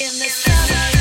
Whenever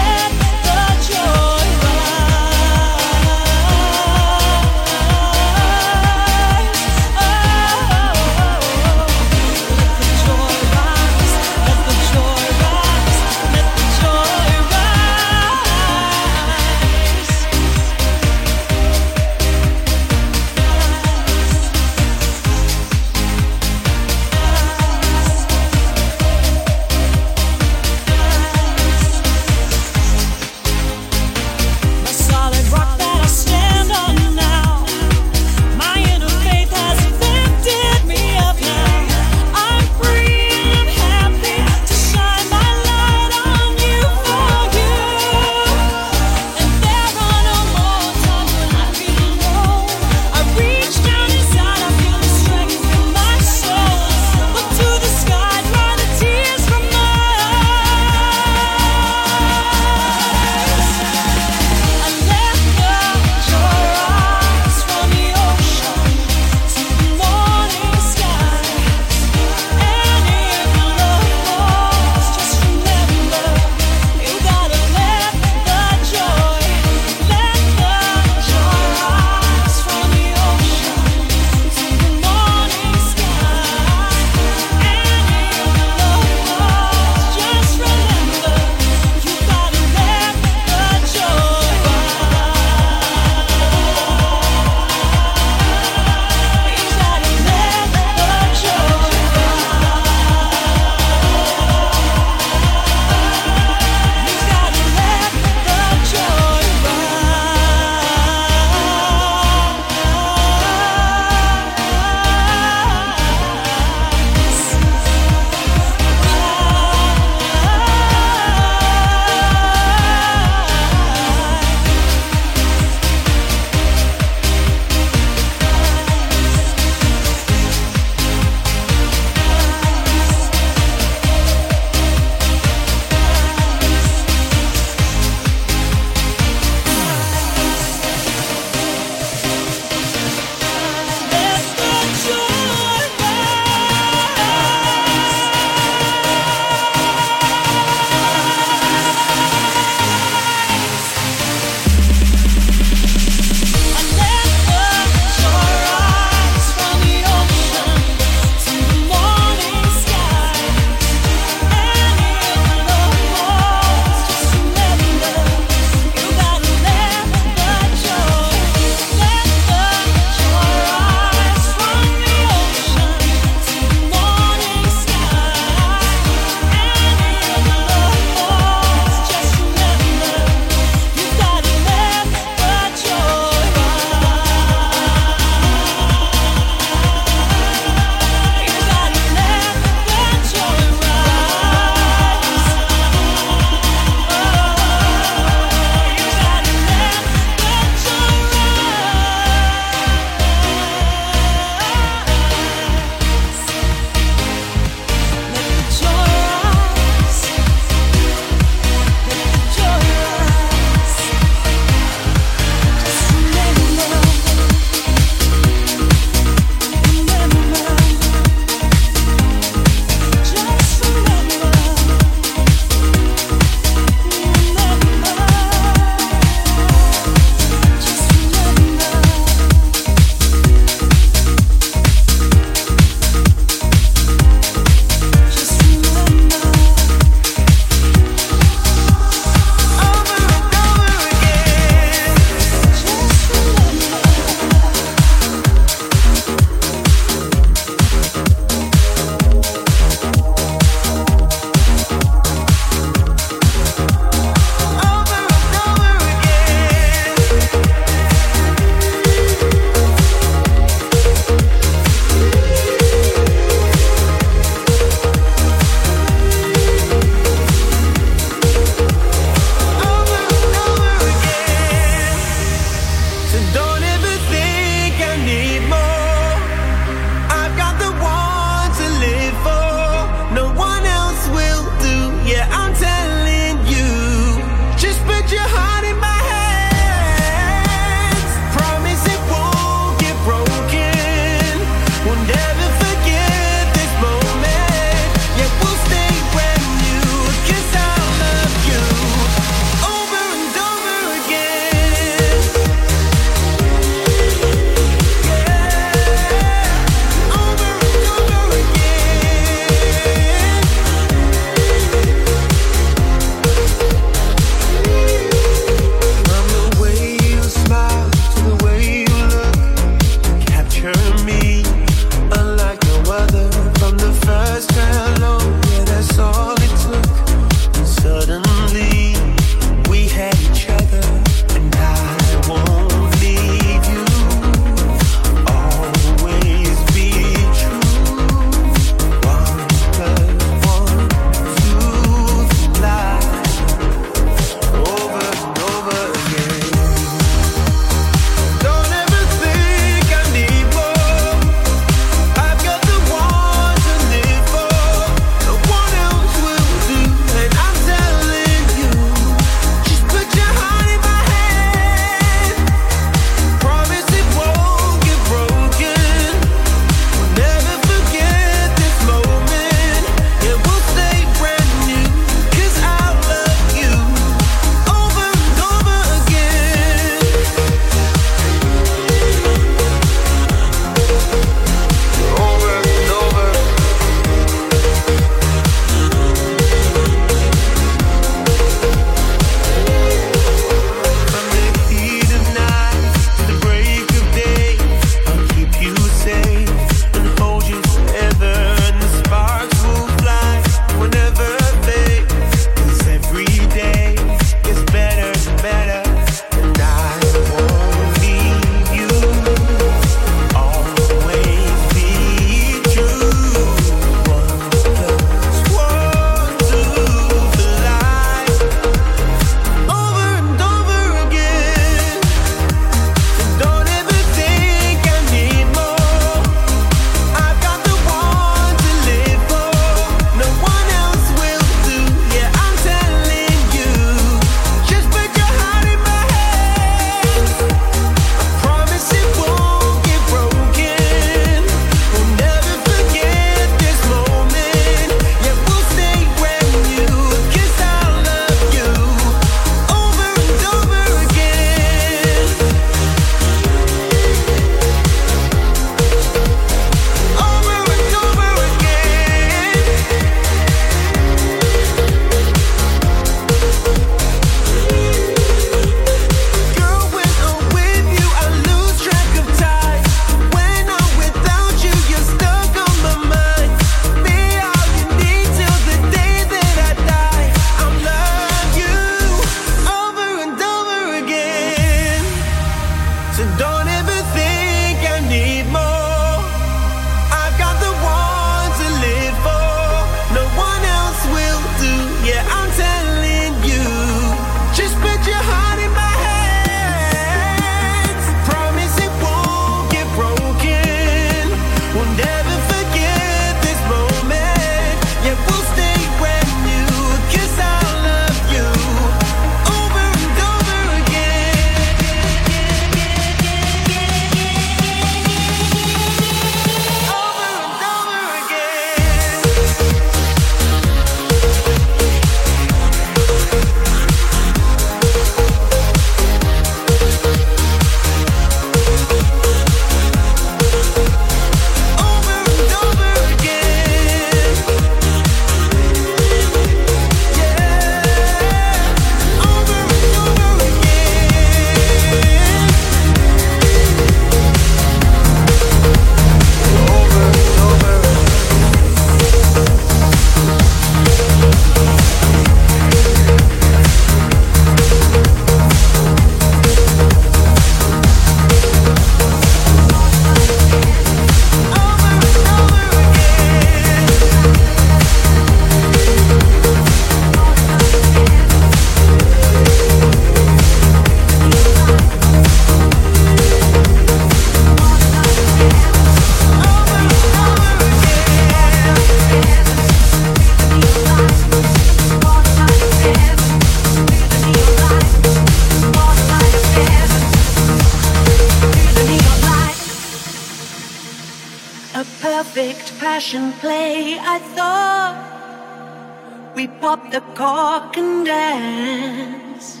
up the cork and dance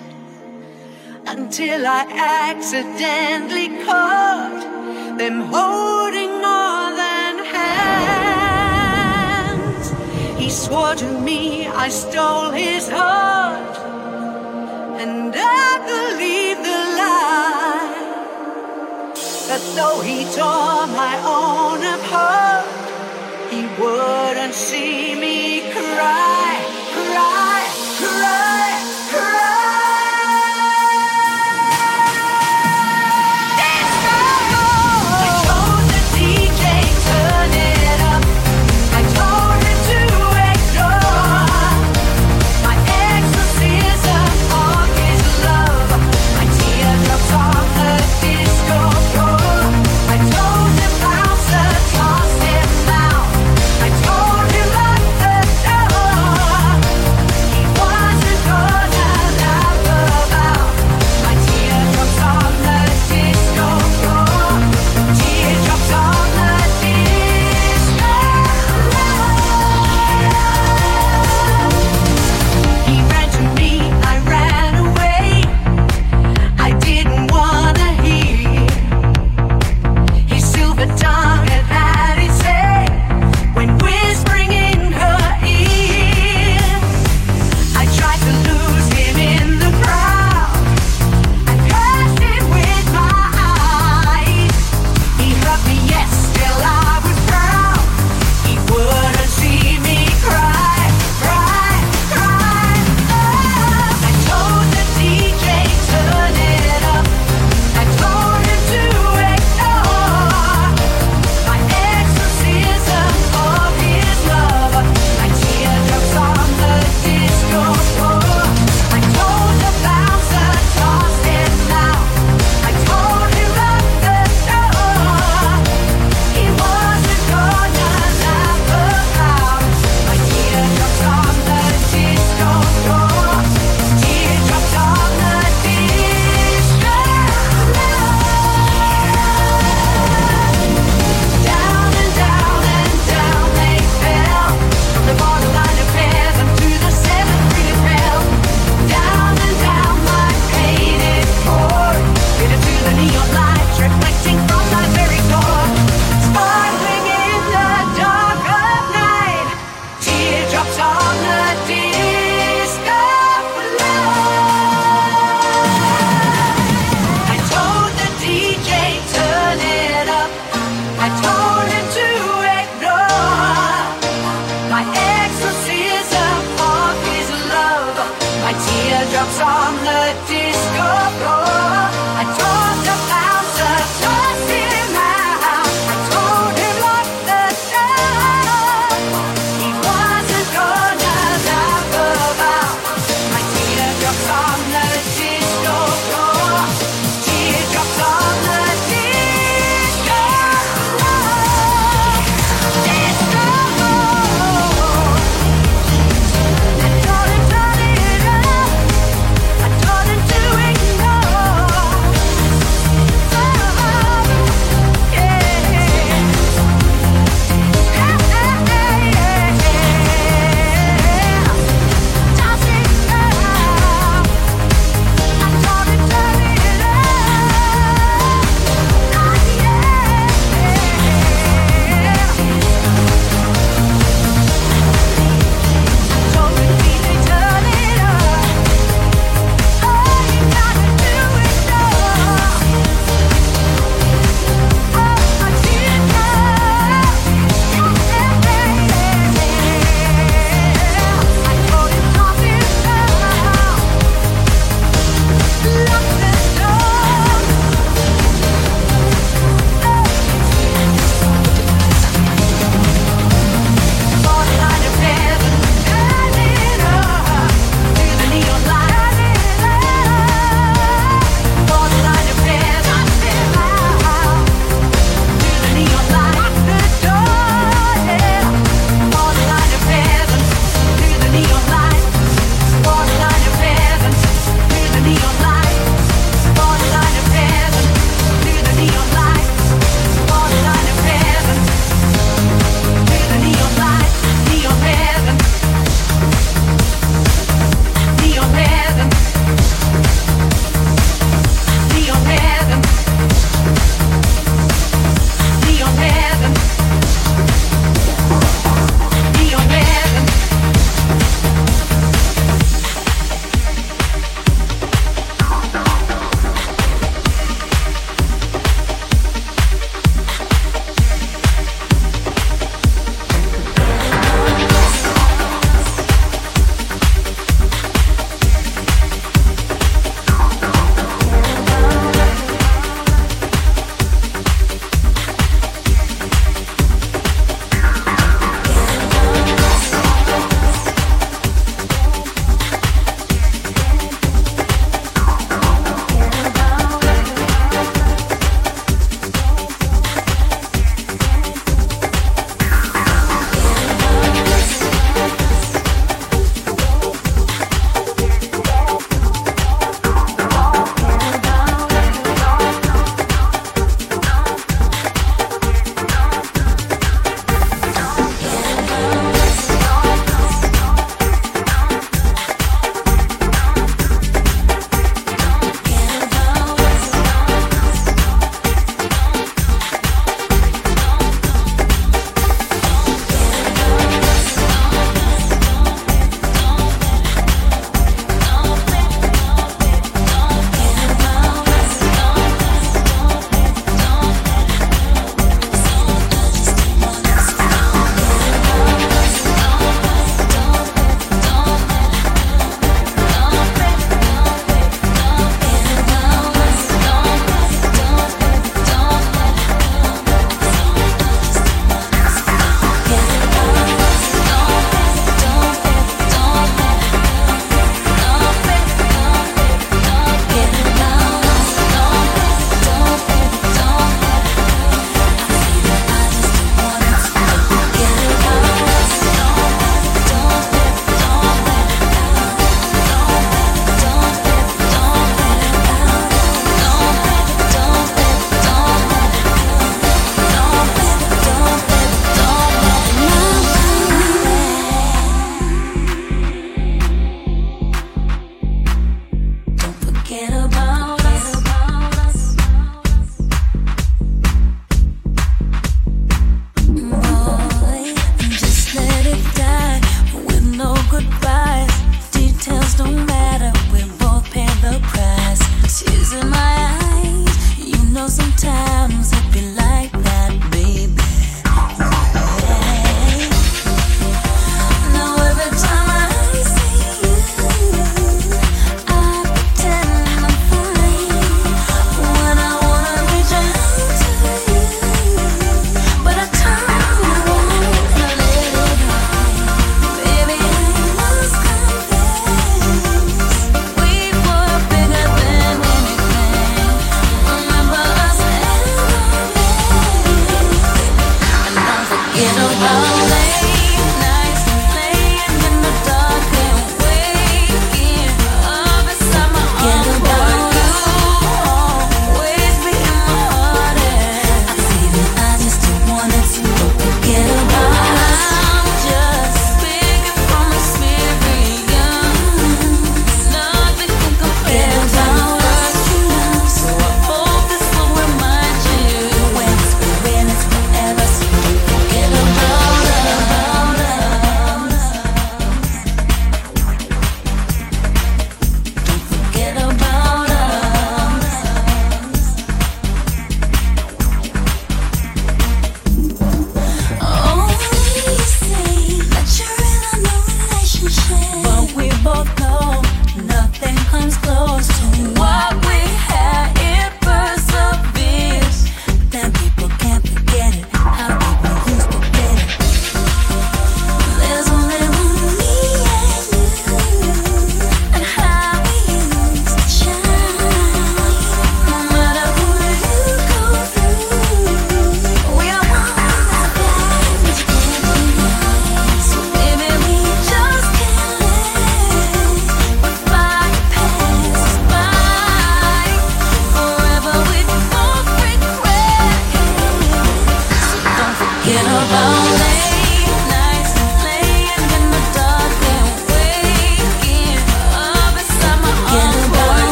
until I accidentally caught them holding more than hands. He swore to me I stole his heart, and I believed the lie. But though he tore my own apart, he wouldn't see me cry.